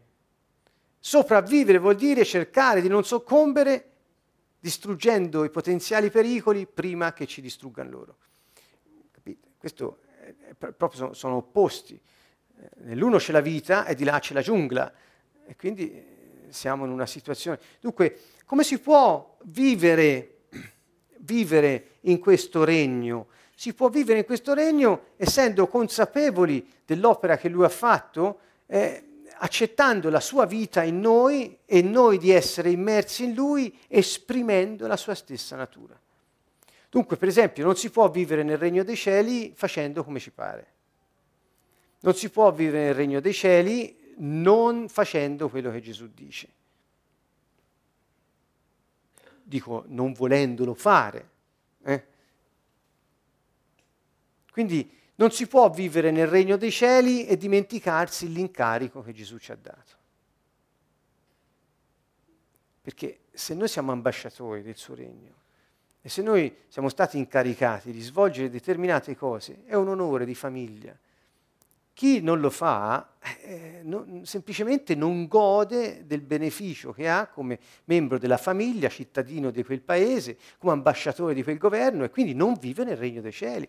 Sopravvivere vuol dire cercare di non soccombere distruggendo i potenziali pericoli prima che ci distruggano loro. Capite? Questo è, proprio sono, sono opposti. Eh, nell'uno c'è la vita e di là c'è la giungla e quindi eh, siamo in una situazione. Dunque, come si può vivere vivere in questo regno. Si può vivere in questo regno essendo consapevoli dell'opera che lui ha fatto, eh, accettando la sua vita in noi e noi di essere immersi in lui, esprimendo la sua stessa natura. Dunque, per esempio, non si può vivere nel regno dei cieli facendo come ci pare. Non si può vivere nel regno dei cieli non facendo quello che Gesù dice dico non volendolo fare. Eh? Quindi Non si può vivere nel regno dei cieli e dimenticarsi l'incarico che Gesù ci ha dato. Perché se noi siamo ambasciatori del suo regno e se noi siamo stati incaricati di svolgere determinate cose, è un onore di famiglia. Chi non lo fa eh, non, semplicemente non gode del beneficio che ha come membro della famiglia, cittadino di quel paese, come ambasciatore di quel governo e quindi non vive nel regno dei cieli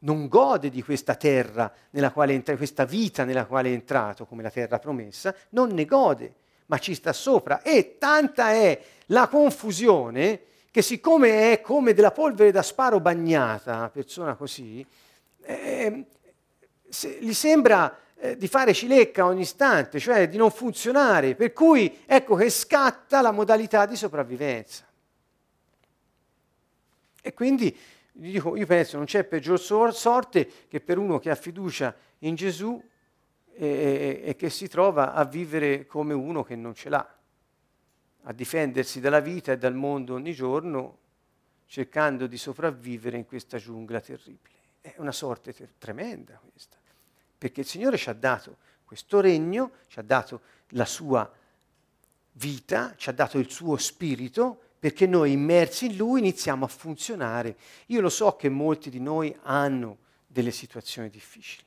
non gode di questa terra nella quale entra, questa vita nella quale è entrato, come la terra promessa, non ne gode, ma ci sta sopra. E tanta è la confusione che siccome è come della polvere da sparo bagnata, una persona così, eh, se, gli sembra eh, di fare cilecca ogni istante, cioè di non funzionare, per cui ecco che scatta la modalità di sopravvivenza. E quindi dico, io penso non c'è peggior sorte che per uno che ha fiducia in Gesù e, e, che si trova a vivere come uno che non ce l'ha, a difendersi dalla vita e dal mondo ogni giorno, cercando di sopravvivere in questa giungla terribile. È una sorte ter- tremenda questa, perché il Signore ci ha dato questo regno, ci ha dato la sua vita, ci ha dato il suo spirito perché noi immersi in Lui iniziamo a funzionare. Io lo so che molti di noi hanno delle situazioni difficili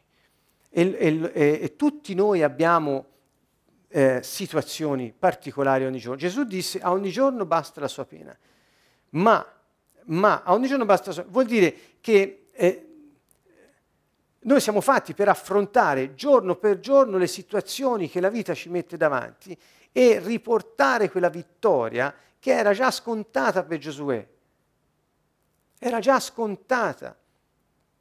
e, e, e, e tutti noi abbiamo eh, situazioni particolari ogni giorno. Gesù disse a ogni giorno basta la sua pena, ma, ma a ogni giorno basta la sua pena. Vuol dire che eh, noi siamo fatti per affrontare giorno per giorno le situazioni che la vita ci mette davanti e riportare quella vittoria che era già scontata per Giosuè. Era già scontata.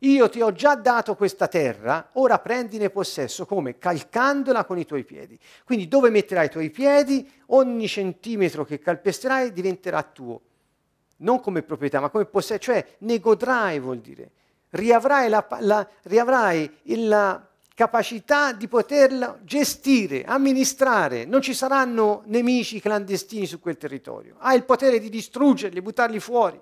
Io ti ho già dato questa terra, ora prendine possesso come? Calcandola con i tuoi piedi. Quindi dove metterai i tuoi piedi, ogni centimetro che calpesterai diventerà tuo. Non come proprietà, ma come possesso, cioè ne godrai vuol dire. Riavrai, la, la, riavrai la capacità di poterla gestire, amministrare, non ci saranno nemici clandestini su quel territorio, hai il potere di distruggerli, buttarli fuori.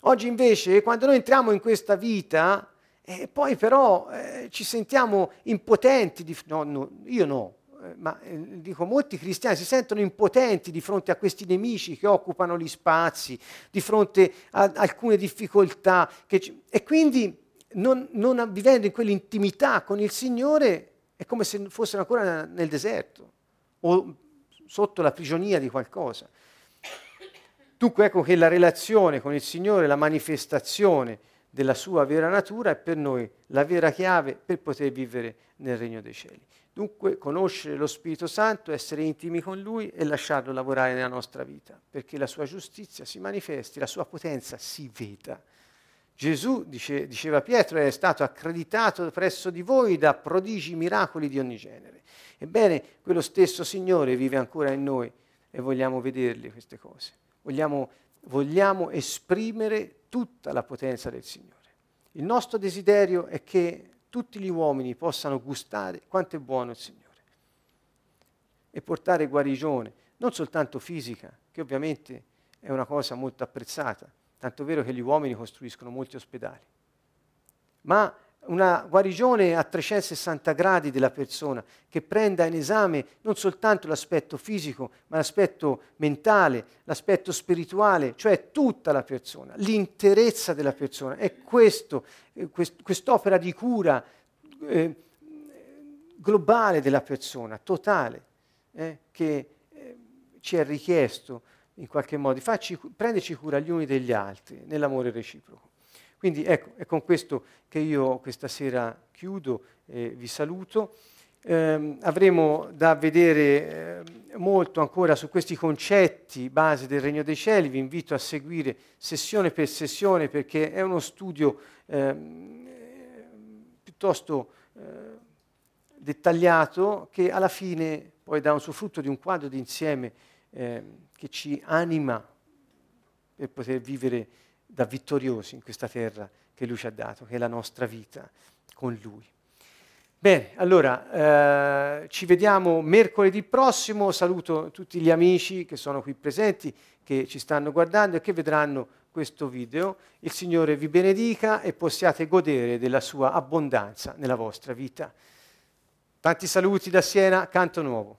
Oggi invece, quando noi entriamo in questa vita, eh, poi però eh, ci sentiamo impotenti, di, no, no, io no, ma eh, dico molti cristiani si sentono impotenti di fronte a questi nemici che occupano gli spazi, di fronte a alcune difficoltà, ci, e quindi non, non vivendo in quell'intimità con il Signore, è come se fossero ancora nel deserto o sotto la prigionia di qualcosa. Dunque ecco che la relazione con il Signore, la manifestazione della sua vera natura è per noi la vera chiave per poter vivere nel regno dei cieli. Dunque conoscere lo Spirito Santo, essere intimi con Lui e lasciarlo lavorare nella nostra vita, perché la sua giustizia si manifesti, la sua potenza si veda Gesù, dice, diceva Pietro, è stato accreditato presso di voi da prodigi, miracoli di ogni genere. Ebbene, quello stesso Signore vive ancora in noi e vogliamo vederle queste cose. Vogliamo, vogliamo esprimere tutta la potenza del Signore. Il nostro desiderio è che tutti gli uomini possano gustare quanto è buono il Signore e portare guarigione, non soltanto fisica, che ovviamente è una cosa molto apprezzata, tanto vero che gli uomini costruiscono molti ospedali, ma una guarigione a 360 gradi della persona che prenda in esame non soltanto l'aspetto fisico, ma l'aspetto mentale, l'aspetto spirituale, cioè tutta la persona, l'interezza della persona. È questo, eh, quest, quest'opera di cura eh, globale della persona, totale, eh, che eh, ci è richiesto in qualche modo, facci, prenderci cura gli uni degli altri nell'amore reciproco. Quindi ecco, è con questo che io questa sera chiudo e vi saluto. Eh, avremo da vedere eh, molto ancora su questi concetti base del Regno dei Cieli, vi invito a seguire sessione per sessione perché è uno studio eh, piuttosto eh, dettagliato che alla fine poi dà un suo frutto di un quadro d'insieme eh, che ci anima per poter vivere da vittoriosi in questa terra che Lui ci ha dato, che è la nostra vita con Lui. Bene, allora eh, ci vediamo mercoledì prossimo, saluto tutti gli amici che sono qui presenti, che ci stanno guardando e che vedranno questo video, il Signore vi benedica e possiate godere della sua abbondanza nella vostra vita. Tanti saluti da Siena, Canto Nuovo.